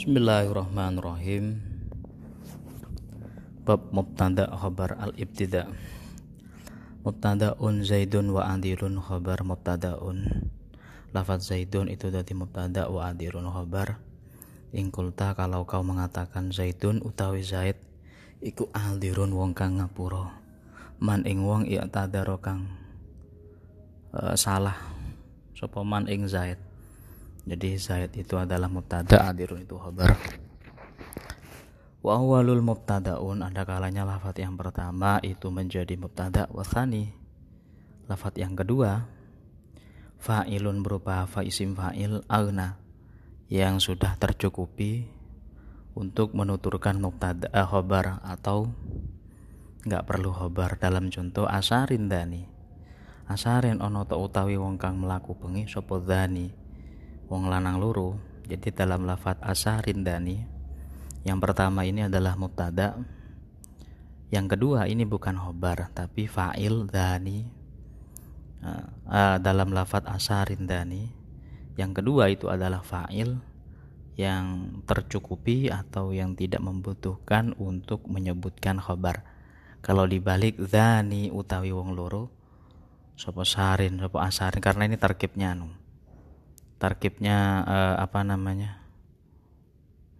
Bismillahirrahmanirrahim. Bab Mubtada Khabar Al-Ibtida. Mubtada'un Zaidun wa Adirun Khabar Mubtada'un. Lafaz Zaidun itu dari Mubtada wa Adirun Khabar. Ingkulta kalau kau mengatakan Zaidun utawi Zaid Iku Adirun wong kang ngapura. Man ing wong iya tadaro kang uh, salah. Sopo man ing Zaid jadi Zaid itu adalah mubtada, adirun itu khabar. Wa awalul mubtadaun ada kalanya lafat yang pertama itu menjadi mubtada wasani. Lafat yang kedua fa'ilun berupa fa'isim fa'il agna yang sudah tercukupi untuk menuturkan mubtada khobar atau nggak perlu khobar dalam contoh asarin dani asarin ono to utawi wong kang melaku bengi sopo dani wong lanang luru. Jadi dalam lafat asarin dani yang pertama ini adalah mubtada. Yang kedua ini bukan hobar tapi fa'il dani uh, uh, dalam lafat asarin dani yang kedua itu adalah fa'il yang tercukupi atau yang tidak membutuhkan untuk menyebutkan khobar. Kalau dibalik dani utawi wong loro sopo sarin sopo asarin karena ini tarkibnya anu tarkibnya uh, apa namanya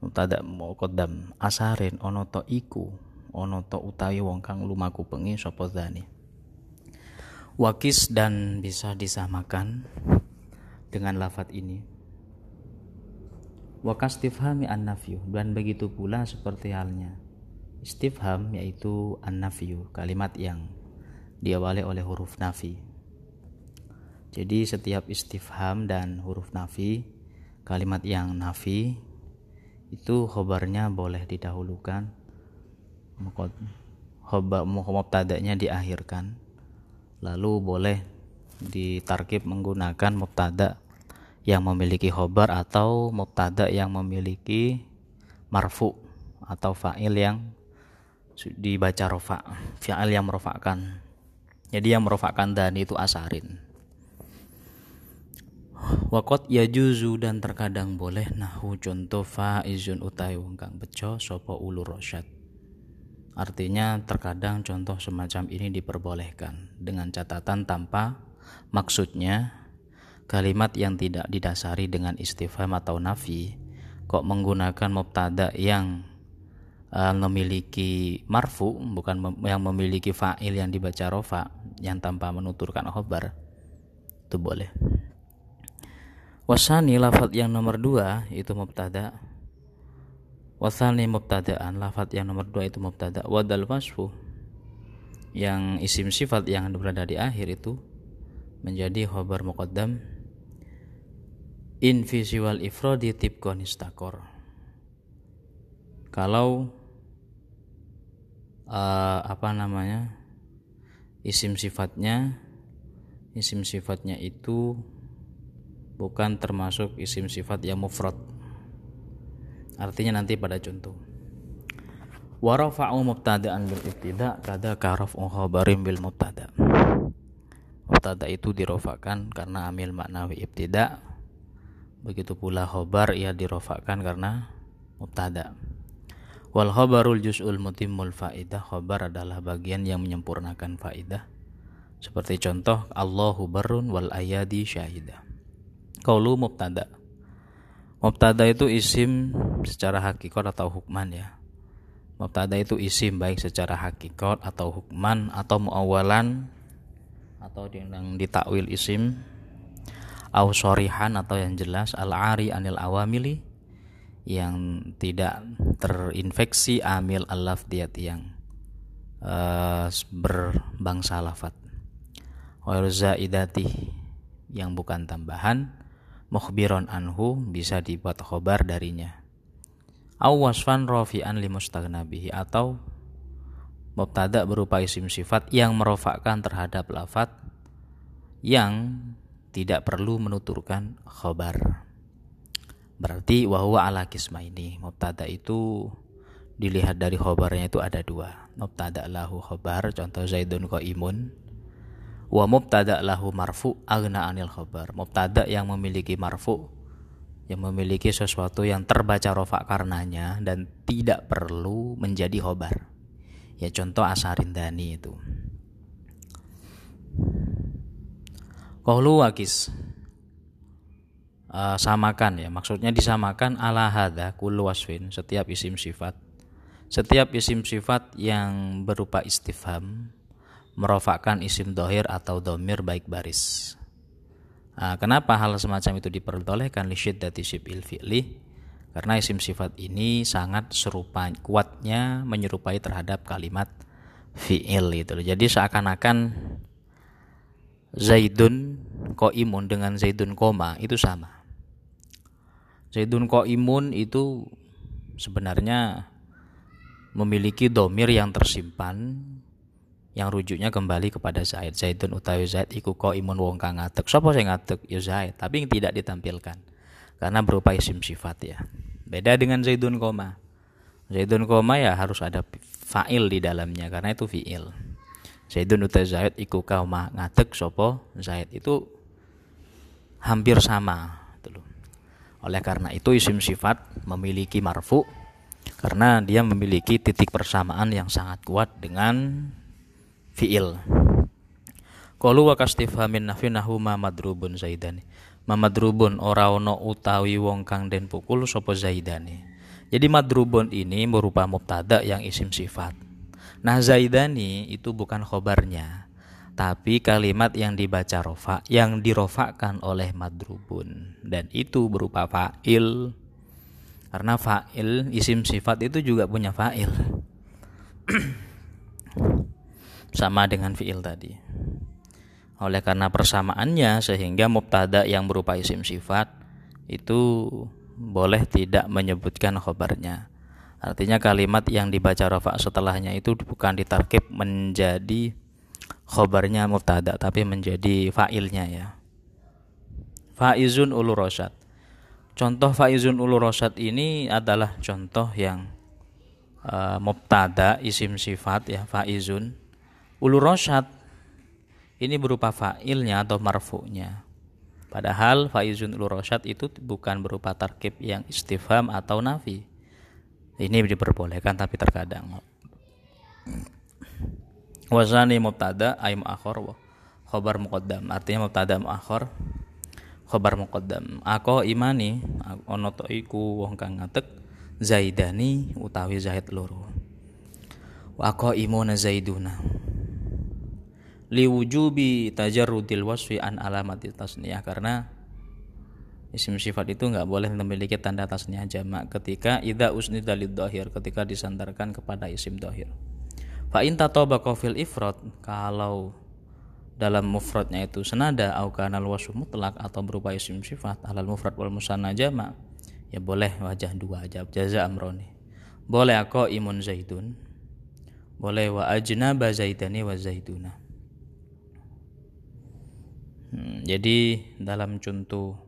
mutada muqaddam asarin ono to iku ono to utawi wong kang lumaku pengi sapa zani. Wakis dan bisa disamakan dengan lafat ini. Wakas istifhami an nafyu dan begitu pula seperti halnya. Istifham yaitu an kalimat yang diawali oleh huruf nafi jadi setiap istifham dan huruf nafi, kalimat yang nafi itu khobarnya boleh didahulukan, khobar mubtadanya diakhirkan, lalu boleh ditarkib menggunakan mubtada yang memiliki khobar atau mubtada yang memiliki marfu atau fa'il yang dibaca rofa fa'il yang merofakan jadi yang merofakan dan itu asarin Wakot ya juzu dan terkadang boleh nahu contoh faizun utai wong kang beco sopo ulu rosyad. Artinya terkadang contoh semacam ini diperbolehkan dengan catatan tanpa maksudnya kalimat yang tidak didasari dengan istifham atau nafi kok menggunakan mubtada yang uh, memiliki marfu bukan mem yang memiliki fa'il yang dibaca rofa yang tanpa menuturkan khobar itu boleh. Wasani lafat yang nomor dua itu mubtada. Wasani mubtadaan lafat yang nomor dua itu mubtada. Wadal wasfu yang isim sifat yang berada di akhir itu menjadi khobar muqaddam in visual ifradi tip konistakor. Kalau uh, apa namanya isim sifatnya isim sifatnya itu bukan termasuk isim sifat yang mufrad. Artinya nanti pada contoh. Warafa'u mubtada'an bil ibtida kada karaf'u khabarin bil mubtada. Mubtada itu dirofakan karena amil maknawi ibtida. Begitu pula khobar ia dirofakan karena mubtada. Wal khabarul juz'ul mutimmul faidah khobar adalah bagian yang menyempurnakan faidah. Seperti contoh Allahu barun wal ayadi syahidah Kaulu mubtada. Mubtada itu isim secara hakikat atau hukman ya. Mubtada itu isim baik secara hakikat atau hukman atau muawalan atau yang ditakwil isim au sorihan atau yang jelas al-ari anil awamili yang tidak terinfeksi amil alaf diat yang uh, berbangsa lafat. Wa zaidati yang bukan tambahan mukhbiron anhu bisa dibuat khobar darinya. Aw wasfan rafi'an limustaghna bihi atau mubtada berupa isim sifat yang merofakkan terhadap lafat yang tidak perlu menuturkan khobar. Berarti wahwa ala kisma ini mubtada itu dilihat dari khobarnya itu ada dua. Mubtada lahu khobar contoh zaidun imun wa mubtada lahu marfu agna anil khabar mubtada yang memiliki marfu yang memiliki sesuatu yang terbaca rofa karenanya dan tidak perlu menjadi khobar. Ya contoh asarindani itu. Kohlu wakis uh, samakan ya maksudnya disamakan ala hadha kullu wasfin setiap isim sifat setiap isim sifat yang berupa istifham merofakkan isim dohir atau domir baik baris Nah, kenapa hal semacam itu diperbolehkan li syiddati syib'il fi'li? Karena isim sifat ini sangat serupa kuatnya menyerupai terhadap kalimat fi'il itu. Jadi seakan-akan Zaidun imun dengan Zaidun koma itu sama. Zaidun imun itu sebenarnya memiliki domir yang tersimpan yang rujuknya kembali kepada Zaid. Zaidun utawi Zaid iku ko imun wong kang ngadeg. Sapa sing ngadeg? Ya Zaid, tapi tidak ditampilkan karena berupa isim sifat ya. Beda dengan Zaidun koma. Zaidun koma ya harus ada fa'il di dalamnya karena itu fi'il. Zaidun utawi Zaid iku koma ngadeg sapa Zaid itu hampir sama gitu Oleh karena itu isim sifat memiliki marfu karena dia memiliki titik persamaan yang sangat kuat dengan fiil. Qalu wa kastifhamin nafi nahu ma madrubun zaidani. Ma madrubun ora ono utawi wong kang den pukul sapa zaidani. Jadi madrubun ini merupakan mubtada yang isim sifat. Nah zaidani itu bukan khobarnya, tapi kalimat yang dibaca rofa yang dirofakkan oleh madrubun dan itu berupa fa'il karena fa'il isim sifat itu juga punya fa'il sama dengan fiil tadi. Oleh karena persamaannya sehingga mubtada yang berupa isim sifat itu boleh tidak menyebutkan khobarnya. Artinya kalimat yang dibaca rafa setelahnya itu bukan ditarkib menjadi khobarnya mubtada tapi menjadi fa'ilnya ya. Faizun ulu rosad. Contoh faizun ulu rosad ini adalah contoh yang uh, mubtada isim sifat ya faizun Ulu rosyad ini berupa fa'ilnya atau marfu'nya. Padahal faizun ulu rosyad itu bukan berupa tarkib yang istifham atau nafi. Ini diperbolehkan tapi terkadang. Wazani mubtada ay muakhir khobar muqaddam. Artinya mubtada muakhir khobar muqaddam. Ako imani ono iku wong kang ngatek zaidani utawi zaid loro. Wa ako imuna zaiduna liwujubi tajarrudil wasfi an alamati tasniyah. Karena isim sifat itu nggak boleh memiliki tanda tasniyah jamak ketika ida usnida dohir ketika disandarkan kepada isim dohir fa in tatabaqa fil ifrad kalau dalam mufradnya itu senada au kana wasfu mutlak atau berupa isim sifat alal mufrad wal musanna jamak ya boleh wajah dua aja jaza amroni. Boleh aku imun zaitun boleh wa ajnaba zaidani wa zaiduna Hmm, jadi dalam contoh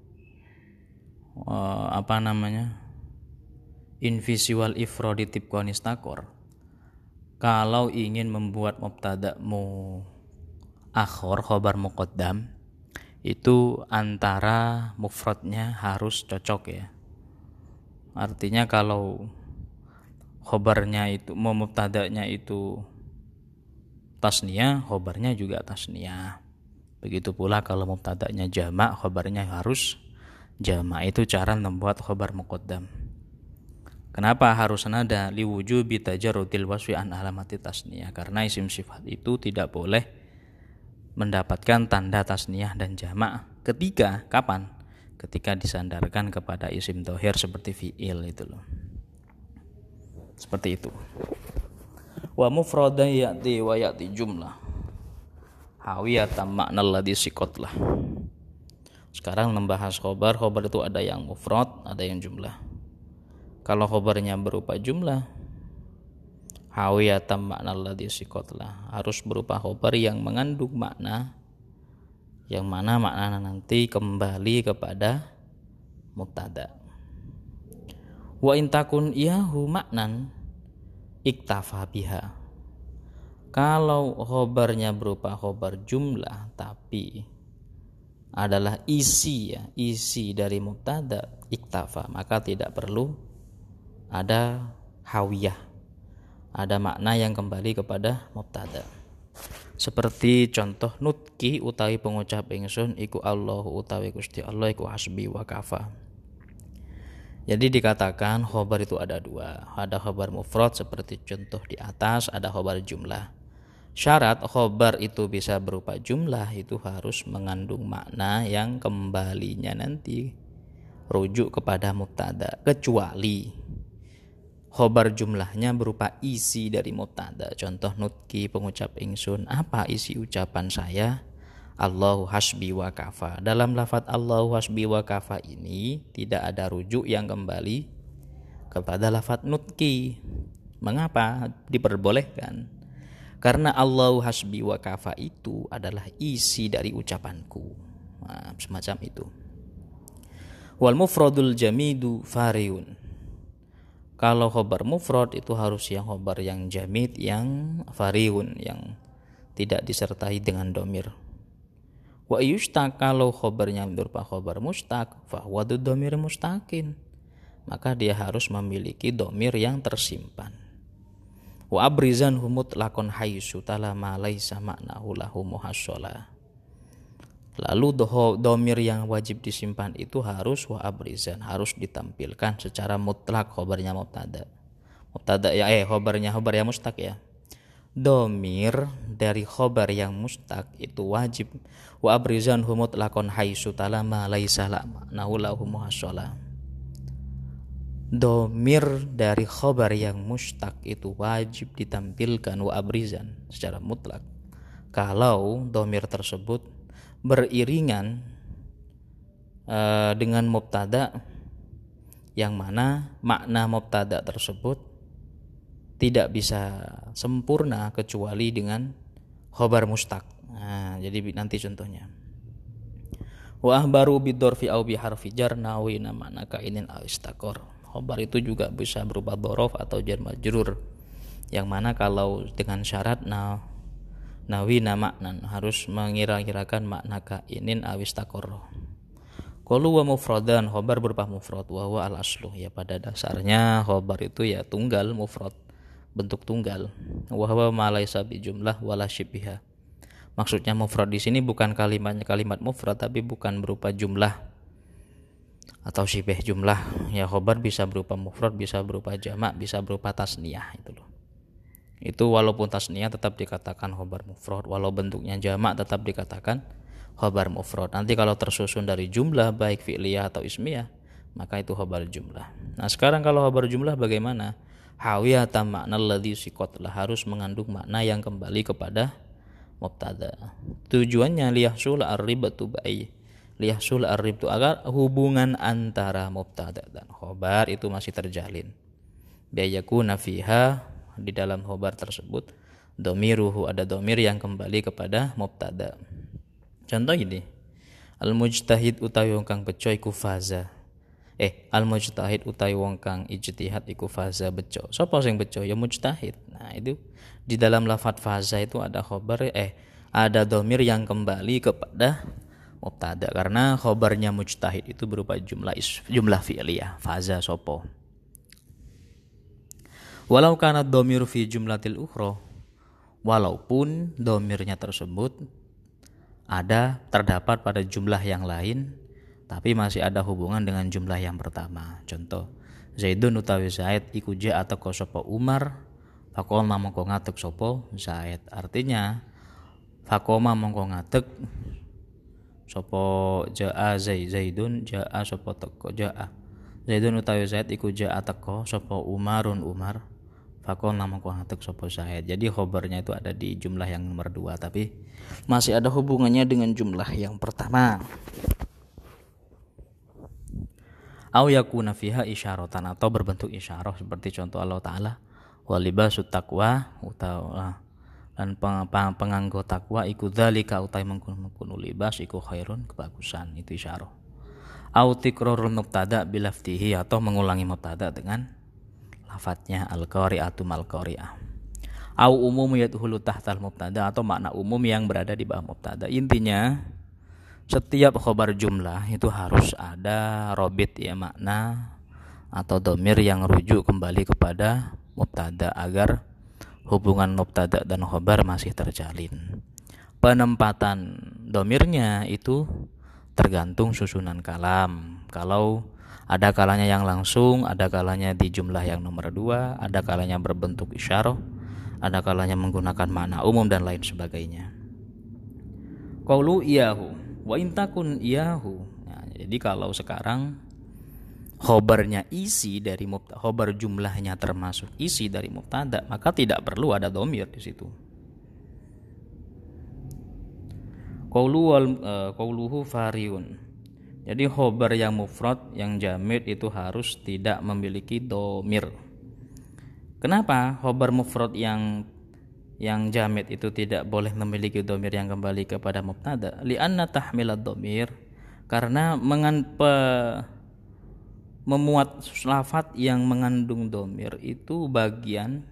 uh, apa namanya invisual ifrodi tip konistakor kalau ingin membuat mubtada'mu akhor khobar muqaddam itu antara mufradnya harus cocok ya. Artinya kalau khobarnya itu mubtada'nya itu tasnia khobarnya juga tasnia Begitu pula kalau mubtada'nya jamak, khobarnya harus jamak. Itu cara membuat khobar muqaddam. Kenapa harus nada liwujubi tajarrudil wasfi an alamati tasniyah? Karena isim sifat itu tidak boleh mendapatkan tanda tasniyah dan jamak ketika kapan? Ketika disandarkan kepada isim dohir seperti fi'il itu loh. Seperti itu. Wa mufradan ya'ti wa ya'ti jumlah hawiyatan makna ladhi sikot lah. Sekarang membahas khobar khobar itu ada yang mufrad ada yang jumlah. Kalau khobarnya berupa jumlah hawiyatan makna ladhi sikot lah. Harus berupa khobar yang mengandung makna yang mana makna nanti kembali kepada mubtada. Wa intakun iyahu maknan iktafa biha kalau khobarnya berupa khobar jumlah tapi adalah isi ya, isi dari mubtada iktafa, maka tidak perlu ada hawiyah. Ada makna yang kembali kepada mubtada. Seperti contoh nutki utawi pengucap ingsun iku Allah utawi Gusti Allah iku hasbi wa kafa. Jadi dikatakan khobar itu ada dua. Ada khobar mufrad seperti contoh di atas, ada khobar jumlah. Syarat khobar itu bisa berupa jumlah itu harus mengandung makna yang kembalinya nanti rujuk kepada mubtada kecuali khobar jumlahnya berupa isi dari mubtada. Contoh nutki pengucap ingsun, apa isi ucapan saya? Allahu hasbi wa kafa. Dalam lafat Allahu hasbi wa kafa ini tidak ada rujuk yang kembali kepada lafat nutki. Mengapa diperbolehkan? Karena Allahu hasbi wa kafa itu adalah isi dari ucapanku. Nah, semacam itu. Wal mufradul jamidu fariun. Kalau khobar mufrad itu harus yang khobar yang jamid yang fariun yang tidak disertai dengan domir. Wa yushtaq kalau khobarnya berupa khobar mustaq fahwadu domir mustakin. Maka dia harus memiliki domir yang tersimpan wa abrizan humut lakon haisu talama laisa maknahu lahu muhassola Lalu doho, domir yang wajib disimpan itu harus wa abrizan harus ditampilkan secara mutlak khobarnya mubtada. Mubtada ya eh khobarnya khobar yang mustaq ya. Domir dari khobar yang mustaq itu wajib wa abrizan humut lakon haisu talama laisa maknahu lahu muhassola domir dari khobar yang mustaq itu wajib ditampilkan wa abrizan secara mutlak. Kalau domir tersebut beriringan uh, dengan mubtada yang mana makna mubtada tersebut tidak bisa sempurna kecuali dengan khobar mustaq nah, jadi nanti contohnya. Wa ahbaru bidorfi au biharfi jar nawi nama kainin al istakor khobar itu juga bisa berupa borof atau jar majrur yang mana kalau dengan syarat nah nawi nama nan harus mengira-kirakan makna kainin awis takor Qalu wa mufradan khobar berupa mufrad wa al aslu ya pada dasarnya khobar itu ya tunggal mufrad bentuk tunggal. Wa huwa ma laisa bi jumlah wala syibha Maksudnya mufrad di sini bukan kalimatnya kalimat mufrad tapi bukan berupa jumlah atau sibeh jumlah ya khobar bisa berupa mufrad bisa berupa jamak bisa berupa tasniyah itu loh. Itu walaupun tasniyah tetap dikatakan khobar mufrad walau bentuknya jamak tetap dikatakan khobar mufrad. Nanti kalau tersusun dari jumlah baik fi'liyah atau ismiyah maka itu khobar jumlah. Nah sekarang kalau khobar jumlah bagaimana? Hawiyata makna ladhi sikotlah harus mengandung makna yang kembali kepada mubtada. Tujuannya liyahsul ar-ribatu ba'i liyahsul arib itu agar hubungan antara mubtada dan khobar itu masih terjalin. Biayaku nafiha di dalam khobar tersebut domiruhu ada domir yang kembali kepada mubtada. Contoh ini al mujtahid utawi wong kang beco iku faza. Eh al mujtahid utawi wong kang ijtihad iku faza beco sapa sing beco ya mujtahid. Nah itu di dalam lafat faza itu ada khobar eh ada domir yang kembali kepada mubtada karena khobarnya mujtahid itu berupa jumlah is, jumlah fi'liyah faza sopo. Walau karena domir fi jumlatil ukhro walaupun domirnya tersebut ada terdapat pada jumlah yang lain tapi masih ada hubungan dengan jumlah yang pertama. Contoh Zaidun utawi Zaid iku ja atau sopo Umar fakoma mongko ngatek sopo Zaid. Artinya fakoma mongko ngatek sopo jaa zaid zaidun jaa sopo teko jaa. Zaidun utawi zaid iku jaa teko sopo umarun umar. Fakon nama ku ngatek sopo zaid. Jadi khobarnya itu ada di jumlah yang nomor dua tapi masih ada hubungannya dengan jumlah yang pertama. Au yakuna fiha isyaratan atau berbentuk isyarah seperti contoh Allah taala. Walibasut taqwa utawa dan penganggo takwa iku dzalika utai mengkono libas iku khairun kebagusan itu isyarah. Au tikrarul mubtada bilaftihi atau mengulangi mubtada dengan lafadznya al-qari'atu mal qari'ah au umum yadhulu tahtal mubtada atau makna umum yang berada di bawah mubtada. Intinya setiap khobar jumlah itu harus ada robit ya makna atau domir yang rujuk kembali kepada mubtada agar hubungan mubtada dan khobar masih terjalin penempatan domirnya itu tergantung susunan kalam kalau ada kalanya yang langsung, ada kalanya di jumlah yang nomor dua, ada kalanya berbentuk isyarah, ada kalanya menggunakan makna umum dan lain sebagainya. Qaulu iyahu wa intakun iyahu. Nah, jadi kalau sekarang khobarnya isi dari mubtada, khobar jumlahnya termasuk isi dari mubtada, maka tidak perlu ada domir di situ. Uh, qauluhu fariun jadi khobar yang mufrad yang jamid itu harus tidak memiliki domir. Kenapa khobar mufrad yang yang jamid itu tidak boleh memiliki domir yang kembali kepada mubtada? Lianna tahmilad domir karena mengan pe, memuat lafat yang mengandung domir itu bagian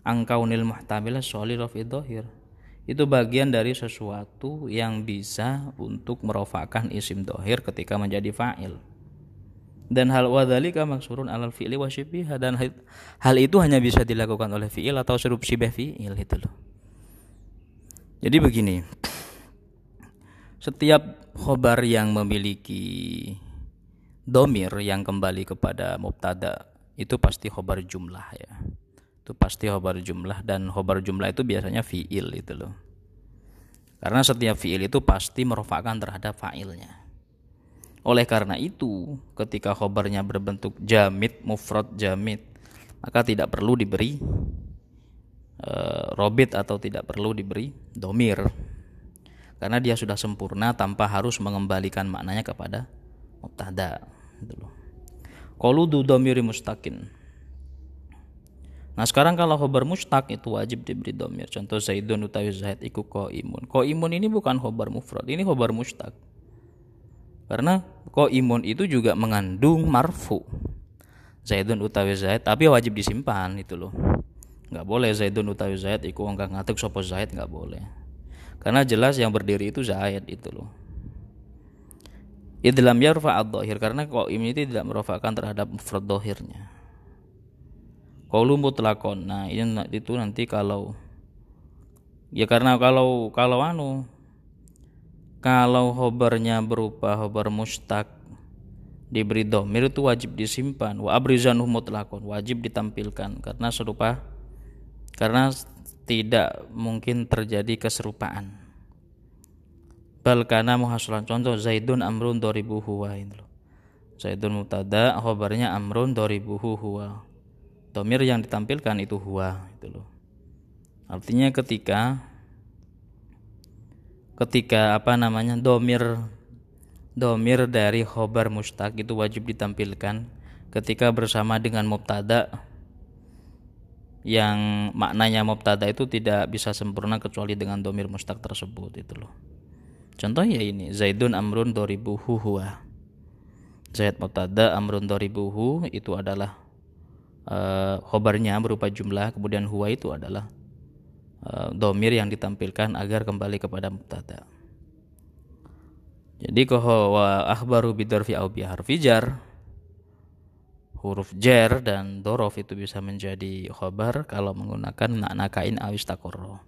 angkaunil muhtamil solil of idohir itu bagian dari sesuatu yang bisa untuk merofakan isim dohir ketika menjadi fa'il. Dan hal wadhalika maksurun alal fi'li wa dan hal itu hanya bisa dilakukan oleh fi'il atau serup syibah fi'il itu loh. Jadi begini setiap khobar yang memiliki domir yang kembali kepada mubtada itu pasti khobar jumlah ya. Itu pasti khobar jumlah dan khobar jumlah itu biasanya fiil itu loh. Karena setiap fiil itu pasti merupakan terhadap fa'ilnya. Oleh karena itu ketika khobarnya berbentuk jamid mufrad jamid maka tidak perlu diberi e, robit atau tidak perlu diberi domir. Karena dia sudah sempurna tanpa harus mengembalikan maknanya kepada mubtada gitu loh. Domiri mustakin Nah sekarang kalau khobar mustaq itu wajib diberi domir. Contoh Zaidun utawi Zaid iku ko imun. Ko imun ini bukan khobar mufrad, ini khobar mustaq. Karena ko imun itu juga mengandung marfu. Zaidun utawi Zaid, tapi wajib disimpan itu loh. Nggak boleh Zaidun utawi Zaid iku enggak ngatuk sopo Zaid nggak boleh. Karena jelas yang berdiri itu Zaid itu loh. Idlam yarfa ad-dhahir. Karena kok ini tidak merofakan terhadap mufrad dohirnya. Qaulu mutlakon. Nah, ini itu nanti kalau ya karena kalau kalau anu kalau hobarnya berupa hobar mustaq diberi domir itu wajib disimpan. Wa abrizanuh mutlakon wajib ditampilkan. Karena serupa karena tidak mungkin terjadi keserupaan bal kana muhasulan contoh zaidun amrun doribu huwa loh. Zaidun mutada khobarnya amrun doribuhu huwa. Domir yang ditampilkan itu huwa itu loh. Artinya ketika ketika apa namanya domir domir dari khobar mustaq itu wajib ditampilkan ketika bersama dengan mubtada yang maknanya mubtada itu tidak bisa sempurna kecuali dengan domir mustaq tersebut itu loh contohnya ini Zaidun amrun doribuhu huwa Zaid mubtada amrun doribuhu itu adalah uh, khobarnya berupa jumlah kemudian huwa itu adalah uh, domir yang ditampilkan agar kembali kepada mubtada jadi kahwa akhbaru bidorfi au biharfi huruf jar dan dorof itu bisa menjadi khobar kalau menggunakan makna kain awis takoro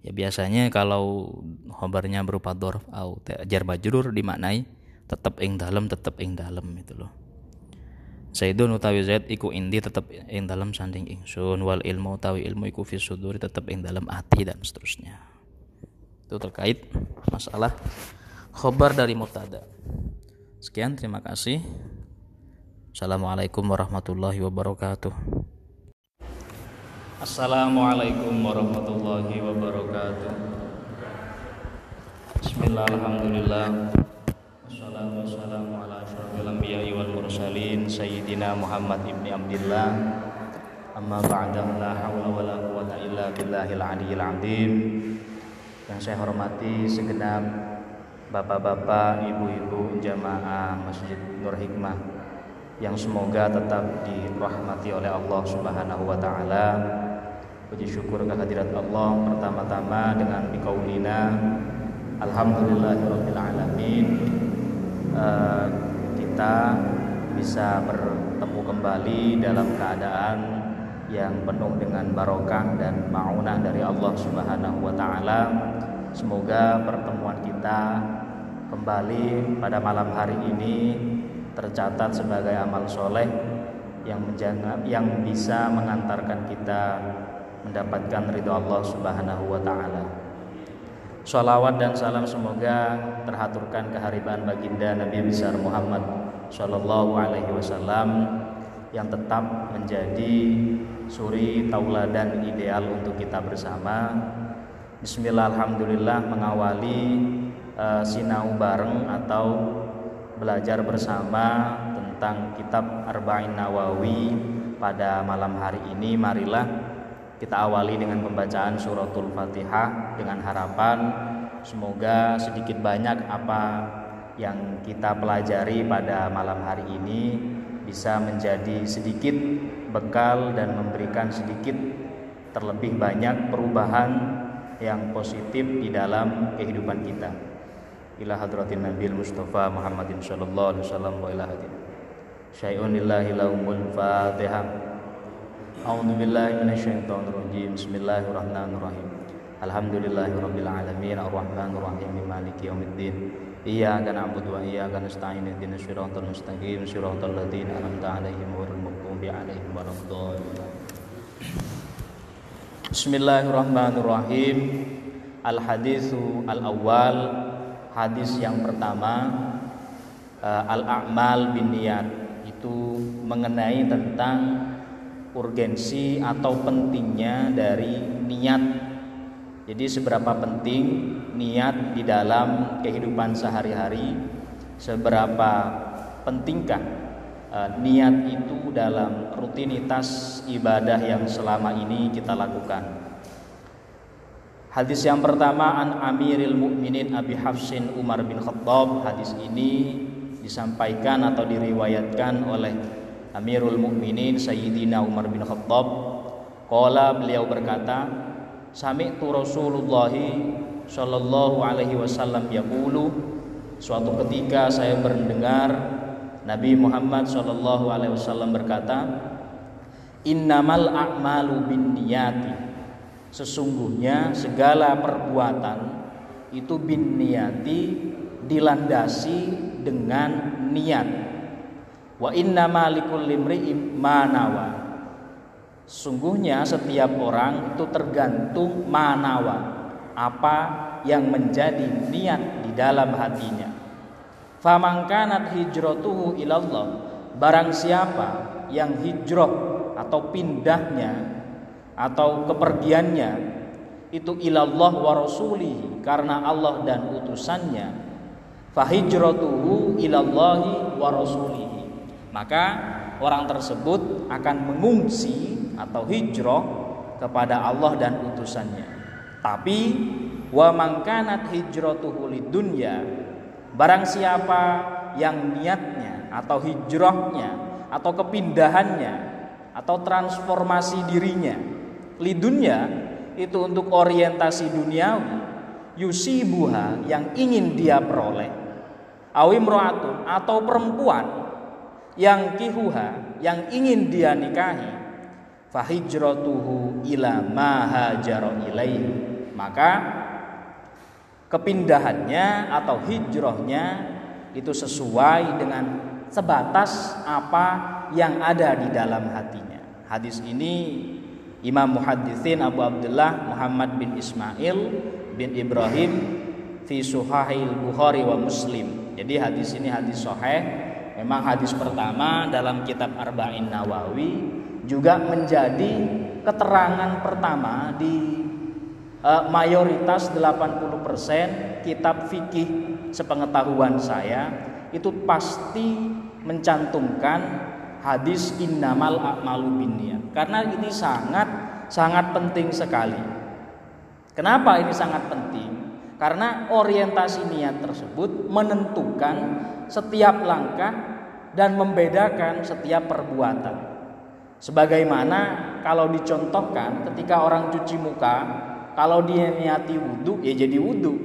ya biasanya kalau khobarnya berupa dorof au jar majrur dimaknai tetap ing dalam tetap ing dalam itu loh Zaidun utawi Zaid iku indi tetep ing dalam sanding ingsun wal ilmu utawi ilmu iku fi suduri tetep ing dalam hati dan seterusnya. Itu terkait masalah khobar dari mubtada. Sekian terima kasih. Assalamualaikum warahmatullahi wabarakatuh. Assalamualaikum warahmatullahi wabarakatuh. Bismillahirrahmanirrahim. Wassalatu wassalamu ala asyrafil anbiya'i wal mursalin sayyidina Muhammad ibni Abdullah amma la haula wala quwata illa azim yang saya hormati segenap bapak-bapak, ibu-ibu jamaah Masjid Nur Hikmah yang semoga tetap dirahmati oleh Allah Subhanahu wa taala. Puji syukur kehadirat Allah pertama-tama dengan bikaulina Alhamdulillahirrahmanirrahim uh, Kita bisa bertemu kembali dalam keadaan yang penuh dengan barokah dan maunah dari Allah Subhanahu wa taala. Semoga pertemuan kita kembali pada malam hari ini tercatat sebagai amal soleh yang menjaga, yang bisa mengantarkan kita mendapatkan ridho Allah Subhanahu wa taala. Salawat dan salam semoga terhaturkan keharibaan baginda Nabi besar Muhammad Shallallahu Alaihi Wasallam yang tetap menjadi suri tauladan ideal untuk kita bersama. Bismillah Alhamdulillah mengawali uh, sinau bareng atau belajar bersama tentang kitab Arba'in Nawawi pada malam hari ini. Marilah kita awali dengan pembacaan suratul Fatihah dengan harapan semoga sedikit banyak apa yang kita pelajari pada malam hari ini bisa menjadi sedikit bekal dan memberikan sedikit terlebih banyak perubahan yang positif di dalam kehidupan kita. Ila hadratin Nabi Mustafa Muhammadin sallallahu alaihi wasallam wa ila hadin. Syai'un lillahi Fatihah. A'udzu billahi minasyaitonir rajim. Bismillahirrahmanirrahim. Alhamdulillahirabbil alamin arrahmanir rahim maliki yaumiddin. Iyyaka na'budu wa iyyaka nasta'in ihdinas siratal mustaqim siratal ladzina an'amta 'alaihim ghairil maghdubi 'alaihim waladdallin. Bismillahirrahmanirrahim. Al haditsu al awal hadis yang pertama uh, al a'mal bin niat itu mengenai tentang urgensi atau pentingnya dari niat. Jadi seberapa penting niat di dalam kehidupan sehari-hari, seberapa pentingkah uh, niat itu dalam rutinitas ibadah yang selama ini kita lakukan. Hadis yang pertama an Amiril Mukminin Abi Hafsin Umar bin Khattab. Hadis ini disampaikan atau diriwayatkan oleh Amirul Mukminin Sayyidina Umar bin Khattab Qala beliau berkata Sami'tu Rasulullah sallallahu alaihi wasallam yaqulu Suatu ketika saya mendengar Nabi Muhammad sallallahu alaihi wasallam berkata Innamal a'malu bin niyati Sesungguhnya segala perbuatan itu bin niyati dilandasi dengan niat Wa inna malikul limri manawa. Sungguhnya setiap orang itu tergantung manawa apa yang menjadi niat di dalam hatinya. Famangkanat hijratuhu ilallah barang siapa yang hijrah atau pindahnya atau kepergiannya itu ilallah wa rasulihi karena Allah dan utusannya fahijratuhu ilallahi wa rasulihi maka orang tersebut akan mengungsi atau hijrah kepada Allah dan utusannya. Tapi wa mangkanat hijratuhu dunya barang siapa yang niatnya atau hijrahnya atau kepindahannya atau transformasi dirinya lidunya itu untuk orientasi duniawi yusibuha yang ingin dia peroleh awimroatun atau perempuan yang kihuha yang ingin dia nikahi fahijratuhu ila ma maka kepindahannya atau hijrahnya itu sesuai dengan sebatas apa yang ada di dalam hatinya. Hadis ini Imam Muhaddisin Abu Abdullah Muhammad bin Ismail bin Ibrahim fi Suhahil Bukhari wa Muslim. Jadi hadis ini hadis sahih Memang hadis pertama dalam kitab Arba'in Nawawi juga menjadi keterangan pertama di uh, mayoritas 80% kitab fikih sepengetahuan saya itu pasti mencantumkan hadis innamal a'malu binniyat karena ini sangat sangat penting sekali. Kenapa ini sangat penting? Karena orientasi niat tersebut menentukan setiap langkah dan membedakan setiap perbuatan. Sebagaimana kalau dicontohkan ketika orang cuci muka, kalau dia niati wudhu ya jadi wudhu.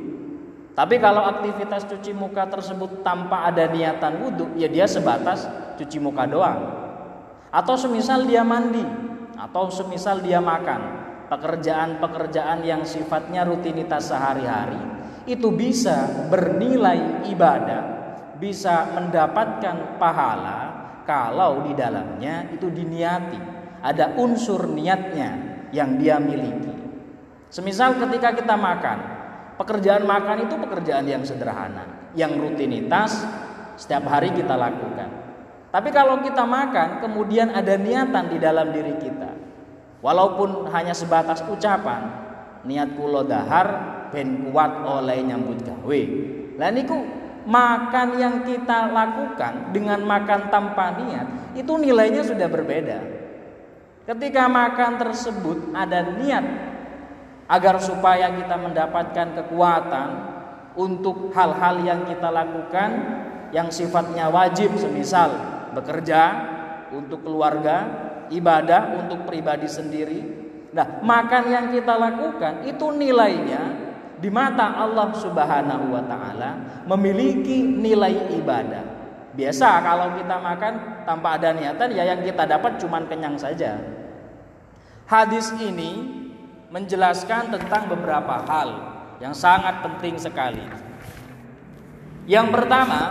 Tapi kalau aktivitas cuci muka tersebut tanpa ada niatan wudhu, ya dia sebatas cuci muka doang. Atau semisal dia mandi, atau semisal dia makan, pekerjaan-pekerjaan yang sifatnya rutinitas sehari-hari, itu bisa bernilai ibadah, bisa mendapatkan pahala kalau di dalamnya itu diniati, ada unsur niatnya yang dia miliki. Semisal ketika kita makan, Pekerjaan makan itu pekerjaan yang sederhana, yang rutinitas setiap hari kita lakukan. Tapi kalau kita makan, kemudian ada niatan di dalam diri kita. Walaupun hanya sebatas ucapan, niat kulo dahar ben kuat oleh nyambut gawe. Lah niku makan yang kita lakukan dengan makan tanpa niat itu nilainya sudah berbeda. Ketika makan tersebut ada niat agar supaya kita mendapatkan kekuatan untuk hal-hal yang kita lakukan yang sifatnya wajib semisal bekerja untuk keluarga, ibadah untuk pribadi sendiri. Nah, makan yang kita lakukan itu nilainya di mata Allah Subhanahu wa taala memiliki nilai ibadah. Biasa kalau kita makan tanpa ada niatan ya yang kita dapat cuman kenyang saja. Hadis ini menjelaskan tentang beberapa hal yang sangat penting sekali. Yang pertama,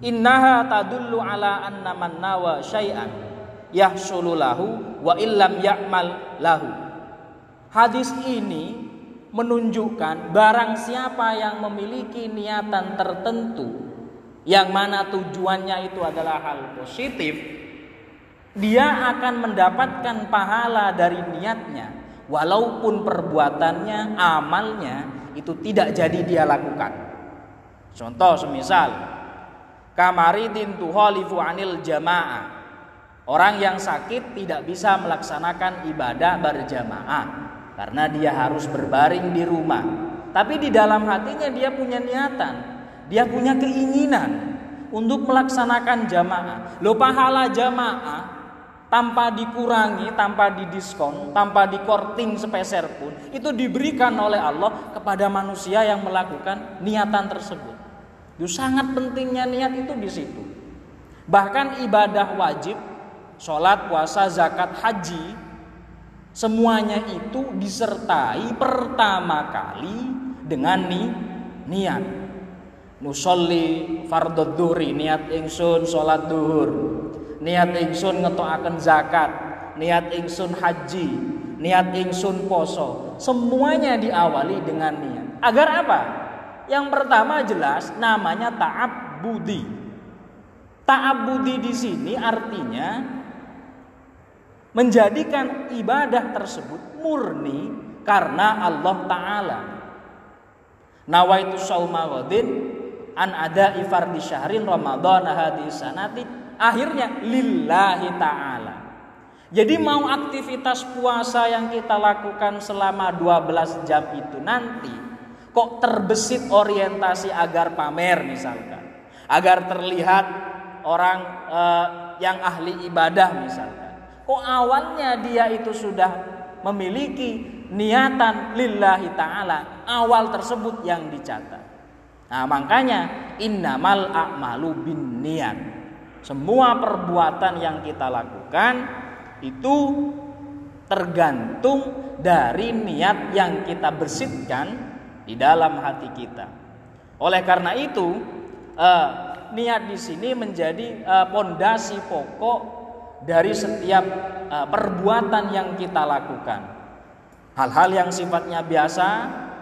innaha tadullu ala anna man nawa syai'an yahsulu lahu wa illam ya'mal lahu. Hadis ini menunjukkan barang siapa yang memiliki niatan tertentu yang mana tujuannya itu adalah hal positif dia akan mendapatkan pahala dari niatnya. Walaupun perbuatannya amalnya itu tidak jadi dia lakukan. Contoh semisal kamaridin tuhalifu anil jamaah orang yang sakit tidak bisa melaksanakan ibadah berjamaah karena dia harus berbaring di rumah tapi di dalam hatinya dia punya niatan dia punya keinginan untuk melaksanakan jamaah. Lo pahala jamaah tanpa dikurangi, tanpa didiskon, tanpa dikorting sepeser pun, itu diberikan oleh Allah kepada manusia yang melakukan niatan tersebut. Itu sangat pentingnya niat itu di situ. Bahkan ibadah wajib, sholat, puasa, zakat, haji, semuanya itu disertai pertama kali dengan ni, niat. Musolli fardhu niat ingsun sholat duhur niat ingsun ngetokaken zakat, niat ingsun haji, niat ingsun poso. Semuanya diawali dengan niat. Agar apa? Yang pertama jelas namanya taat budi. Taat budi di sini artinya menjadikan ibadah tersebut murni karena Allah taala. Nawaitu sauma an ada ifar di syahrin Ramadan hadis sanati akhirnya lillahi ta'ala. Jadi mau aktivitas puasa yang kita lakukan selama 12 jam itu nanti kok terbesit orientasi agar pamer misalkan. Agar terlihat orang eh, yang ahli ibadah misalkan. Kok awalnya dia itu sudah memiliki niatan lillahi ta'ala. Awal tersebut yang dicatat. Nah makanya innamal a'malu bin niat semua perbuatan yang kita lakukan itu tergantung dari niat yang kita bersihkan di dalam hati kita. Oleh karena itu, eh, niat di sini menjadi eh, pondasi eh, pokok dari setiap eh, perbuatan yang kita lakukan. Hal-hal yang sifatnya biasa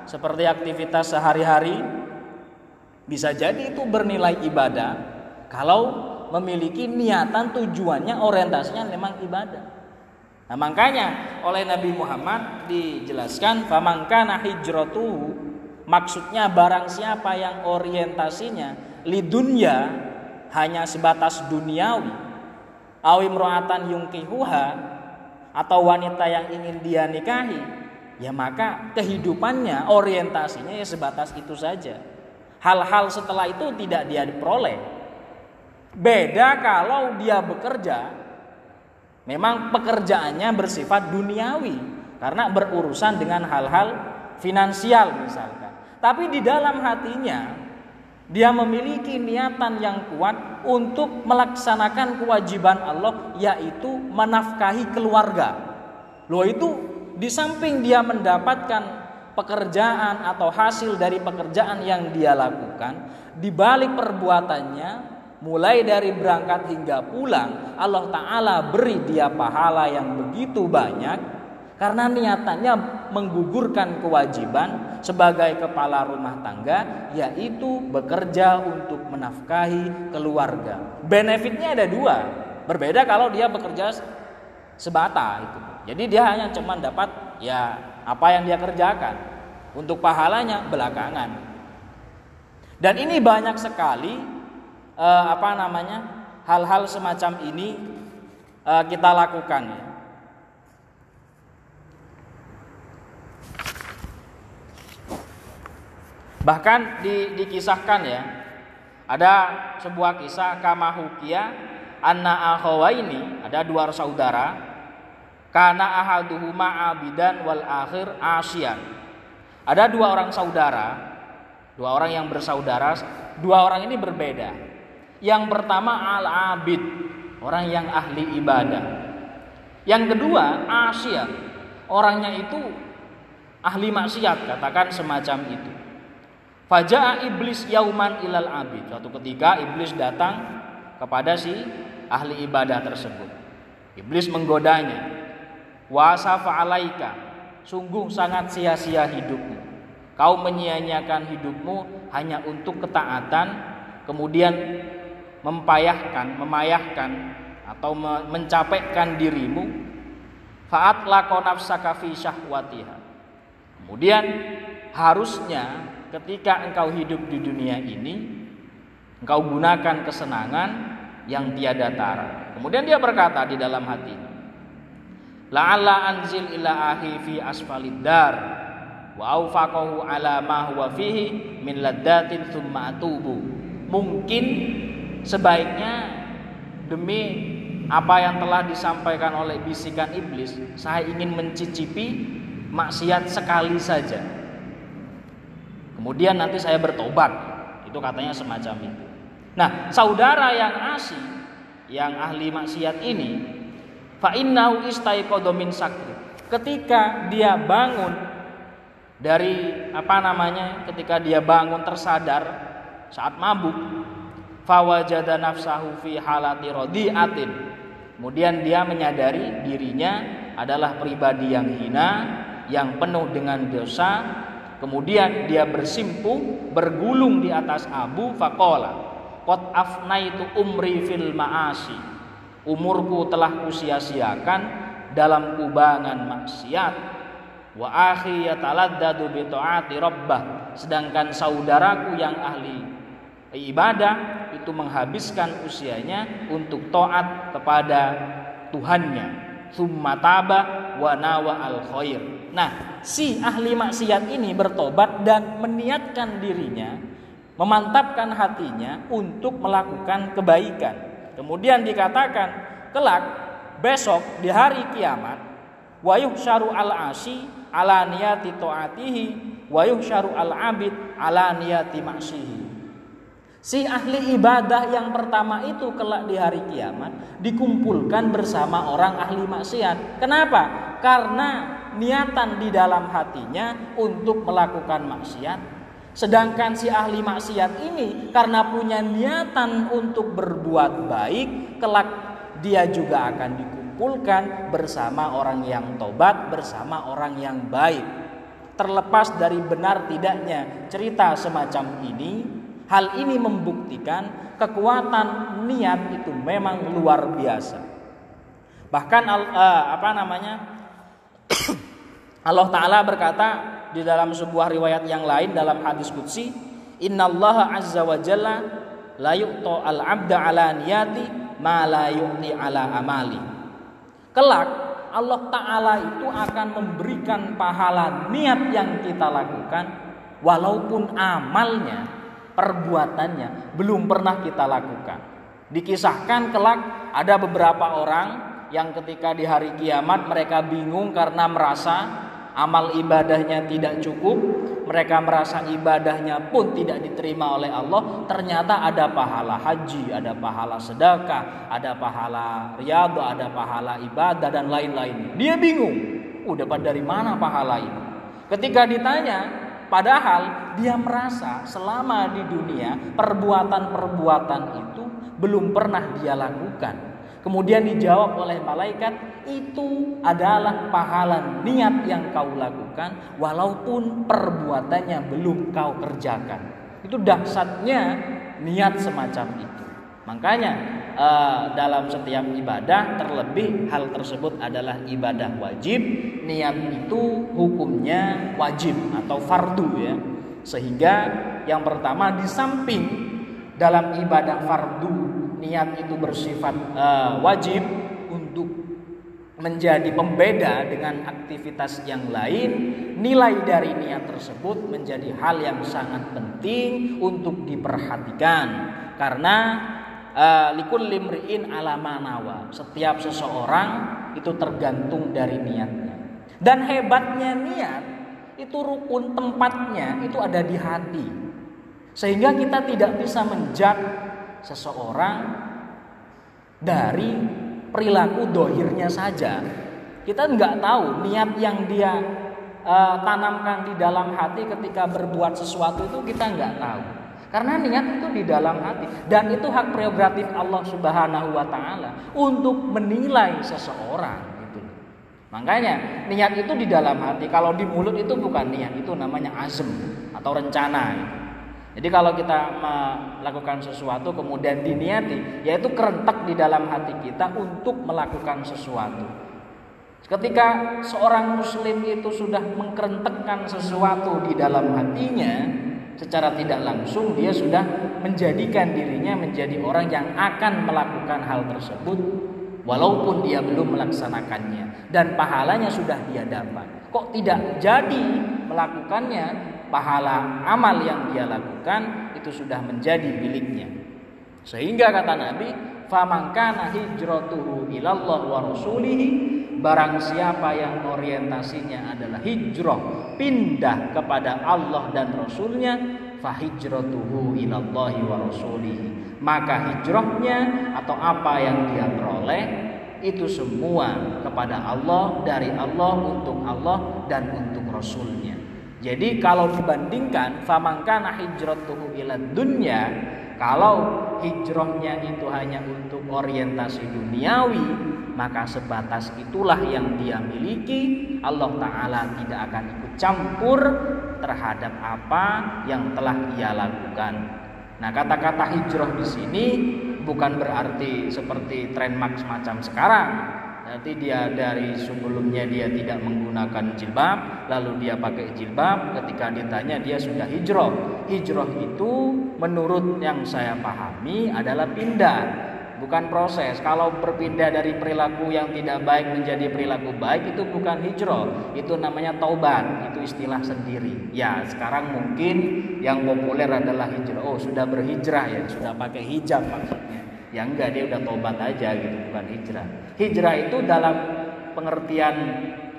seperti aktivitas sehari-hari bisa jadi itu bernilai ibadah kalau memiliki niatan tujuannya orientasinya memang ibadah. Nah, makanya oleh Nabi Muhammad dijelaskan famangkana hijratuhu maksudnya barang siapa yang orientasinya lidunya hanya sebatas duniawi awim roatan yungkihuha atau wanita yang ingin dia nikahi ya maka kehidupannya orientasinya ya sebatas itu saja hal-hal setelah itu tidak dia diperoleh Beda kalau dia bekerja, memang pekerjaannya bersifat duniawi karena berurusan dengan hal-hal finansial misalkan. tapi di dalam hatinya dia memiliki niatan yang kuat untuk melaksanakan kewajiban Allah yaitu menafkahi keluarga. Loh itu di samping dia mendapatkan pekerjaan atau hasil dari pekerjaan yang dia lakukan, di balik perbuatannya mulai dari berangkat hingga pulang, Allah taala beri dia pahala yang begitu banyak karena niatannya menggugurkan kewajiban sebagai kepala rumah tangga yaitu bekerja untuk menafkahi keluarga. Benefitnya ada dua. Berbeda kalau dia bekerja sebata itu. Jadi dia hanya cuma dapat ya apa yang dia kerjakan. Untuk pahalanya belakangan. Dan ini banyak sekali eh, apa namanya? hal-hal semacam ini eh, kita lakukan ya. Bahkan di, dikisahkan ya, ada sebuah kisah kamahukia anna ini ada dua saudara karena ahaduhuma abidan wal akhir asian. Ada dua orang saudara, dua orang yang bersaudara, dua orang ini berbeda. Yang pertama al-abid, orang yang ahli ibadah. Yang kedua asian, orangnya itu ahli maksiat, katakan semacam itu. Faja'a iblis yauman ilal abid. Suatu ketika iblis datang kepada si ahli ibadah tersebut. Iblis menggodanya. Wasafa alaika. Sungguh sangat sia-sia hidupmu. Kau menyia-nyiakan hidupmu hanya untuk ketaatan, kemudian mempayahkan, memayahkan atau mencapekkan dirimu. Fa'at lakonafsaka fi syahwatiha. Kemudian harusnya ketika engkau hidup di dunia ini engkau gunakan kesenangan yang tiada tara. Kemudian dia berkata di dalam hatinya, La'alla anzil ila ahi fi asfalid dar wa aufaqahu ala ma huwa fihi min laddatin thumma atubu. Mungkin sebaiknya demi apa yang telah disampaikan oleh bisikan iblis, saya ingin mencicipi maksiat sekali saja Kemudian nanti saya bertobat. Itu katanya semacam itu. Nah, saudara yang asih, yang ahli maksiat ini, fa innahu istaiqadha sakri. Ketika dia bangun dari apa namanya? Ketika dia bangun tersadar saat mabuk, fawajada nafsahu fi halati radiatin. Kemudian dia menyadari dirinya adalah pribadi yang hina, yang penuh dengan dosa, Kemudian dia bersimpu, bergulung di atas abu fakola. Kot afnaitu umri fil ma'asi. Umurku telah kusia-siakan dalam kubangan maksiat. Wa akhi yataladdadu bi ta'ati rabbah. Sedangkan saudaraku yang ahli ibadah itu menghabiskan usianya untuk taat kepada Tuhannya summa taba wa nawa al khair. Nah, si ahli maksiat ini bertobat dan meniatkan dirinya, memantapkan hatinya untuk melakukan kebaikan. Kemudian dikatakan, kelak besok di hari kiamat, wa yuhsyaru al asi ala niyati taatihi wa yuhsyaru al abid ala niyati maksihi. Si ahli ibadah yang pertama itu kelak di hari kiamat dikumpulkan bersama orang ahli maksiat. Kenapa? Karena niatan di dalam hatinya untuk melakukan maksiat. Sedangkan si ahli maksiat ini karena punya niatan untuk berbuat baik, kelak dia juga akan dikumpulkan bersama orang yang tobat, bersama orang yang baik. Terlepas dari benar tidaknya cerita semacam ini, Hal ini membuktikan kekuatan niat itu memang luar biasa. Bahkan uh, apa namanya? Allah taala berkata di dalam sebuah riwayat yang lain dalam hadis qudsi, "Innallaha azza wa jalla la al-'abda ala niyati ma la yu'ti ala amali." Kelak Allah taala itu akan memberikan pahala niat yang kita lakukan walaupun amalnya perbuatannya belum pernah kita lakukan. Dikisahkan kelak ada beberapa orang yang ketika di hari kiamat mereka bingung karena merasa amal ibadahnya tidak cukup, mereka merasa ibadahnya pun tidak diterima oleh Allah, ternyata ada pahala haji, ada pahala sedekah, ada pahala riyadhah, ada pahala ibadah dan lain-lain. Dia bingung, udah dapat dari mana pahala ini? Ketika ditanya, padahal dia merasa selama di dunia perbuatan-perbuatan itu belum pernah dia lakukan. Kemudian dijawab oleh malaikat, itu adalah pahala niat yang kau lakukan walaupun perbuatannya belum kau kerjakan. Itu dahsyatnya niat semacam itu. Makanya uh, dalam setiap ibadah terlebih hal tersebut adalah ibadah wajib, niat itu hukumnya wajib atau fardu ya. Sehingga yang pertama di samping dalam ibadah fardu niat itu bersifat uh, wajib untuk menjadi pembeda dengan aktivitas yang lain, nilai dari niat tersebut menjadi hal yang sangat penting untuk diperhatikan karena uh, likul limriin alamanawa. Setiap seseorang itu tergantung dari niatnya. Dan hebatnya niat itu rukun tempatnya itu ada di hati. Sehingga kita tidak bisa menjak seseorang dari perilaku dohirnya saja. Kita nggak tahu niat yang dia uh, tanamkan di dalam hati ketika berbuat sesuatu itu kita nggak tahu. Karena niat itu di dalam hati dan itu hak prerogatif Allah Subhanahu wa taala untuk menilai seseorang gitu. Makanya niat itu di dalam hati. Kalau di mulut itu bukan niat, itu namanya azm atau rencana. Gitu. Jadi kalau kita melakukan sesuatu kemudian diniati, yaitu kerentak di dalam hati kita untuk melakukan sesuatu. Ketika seorang muslim itu sudah mengkerentekkan sesuatu di dalam hatinya, secara tidak langsung dia sudah menjadikan dirinya menjadi orang yang akan melakukan hal tersebut walaupun dia belum melaksanakannya dan pahalanya sudah dia dapat. Kok tidak jadi melakukannya? Pahala amal yang dia lakukan itu sudah menjadi miliknya. Sehingga kata Nabi, "Famangkana hijratuhu ilallah wa rasulihi" Barang siapa yang orientasinya adalah hijrah pindah kepada Allah dan Rasulnya fahijratuhu ilallahi wa rasulihi maka hijrahnya atau apa yang dia peroleh itu semua kepada Allah dari Allah untuk Allah dan untuk Rasulnya jadi kalau dibandingkan famangkana hijratuhu ila dunya, kalau hijrahnya itu hanya untuk orientasi duniawi, maka sebatas itulah yang dia miliki. Allah taala tidak akan ikut campur terhadap apa yang telah ia lakukan. Nah, kata-kata hijrah di sini bukan berarti seperti tren max macam sekarang Nanti dia dari sebelumnya dia tidak menggunakan jilbab, lalu dia pakai jilbab. Ketika ditanya dia sudah hijrah. Hijrah itu menurut yang saya pahami adalah pindah, bukan proses. Kalau berpindah dari perilaku yang tidak baik menjadi perilaku baik itu bukan hijrah, itu namanya taubat, itu istilah sendiri. Ya, sekarang mungkin yang populer adalah hijrah. Oh, sudah berhijrah ya, sudah pakai hijab maksudnya. Ya enggak dia udah tobat aja gitu bukan hijrah. Hijrah itu dalam pengertian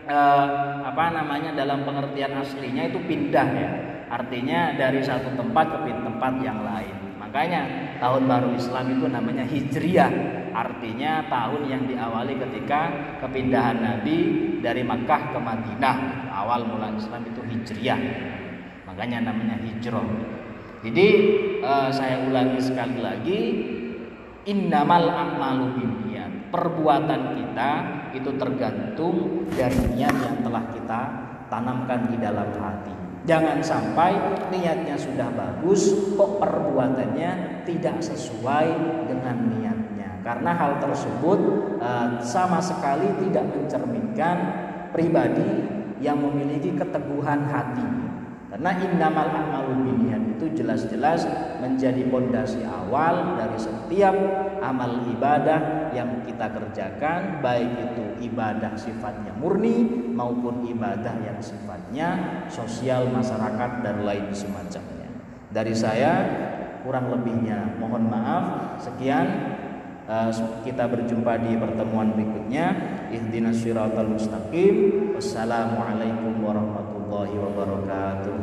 eh, apa namanya dalam pengertian aslinya itu pindah ya. Artinya dari satu tempat ke tempat yang lain. Makanya tahun baru Islam itu namanya Hijriah. Artinya tahun yang diawali ketika kepindahan Nabi dari Makkah ke Madinah. Awal mula Islam itu Hijriah. Makanya namanya hijrah. Jadi eh, saya ulangi sekali lagi Innamal a'malu. Perbuatan kita itu tergantung dari niat yang telah kita tanamkan di dalam hati. Jangan sampai niatnya sudah bagus kok perbuatannya tidak sesuai dengan niatnya. Karena hal tersebut uh, sama sekali tidak mencerminkan pribadi yang memiliki keteguhan hati karena innamal a'malu binniyat itu jelas-jelas menjadi pondasi awal dari setiap amal ibadah yang kita kerjakan, baik itu ibadah sifatnya murni maupun ibadah yang sifatnya sosial masyarakat dan lain semacamnya. Dari saya kurang lebihnya mohon maaf. Sekian eh, kita berjumpa di pertemuan berikutnya. Ihdinas siratal mustaqim. Wassalamualaikum warahmatullahi wabarakatuh.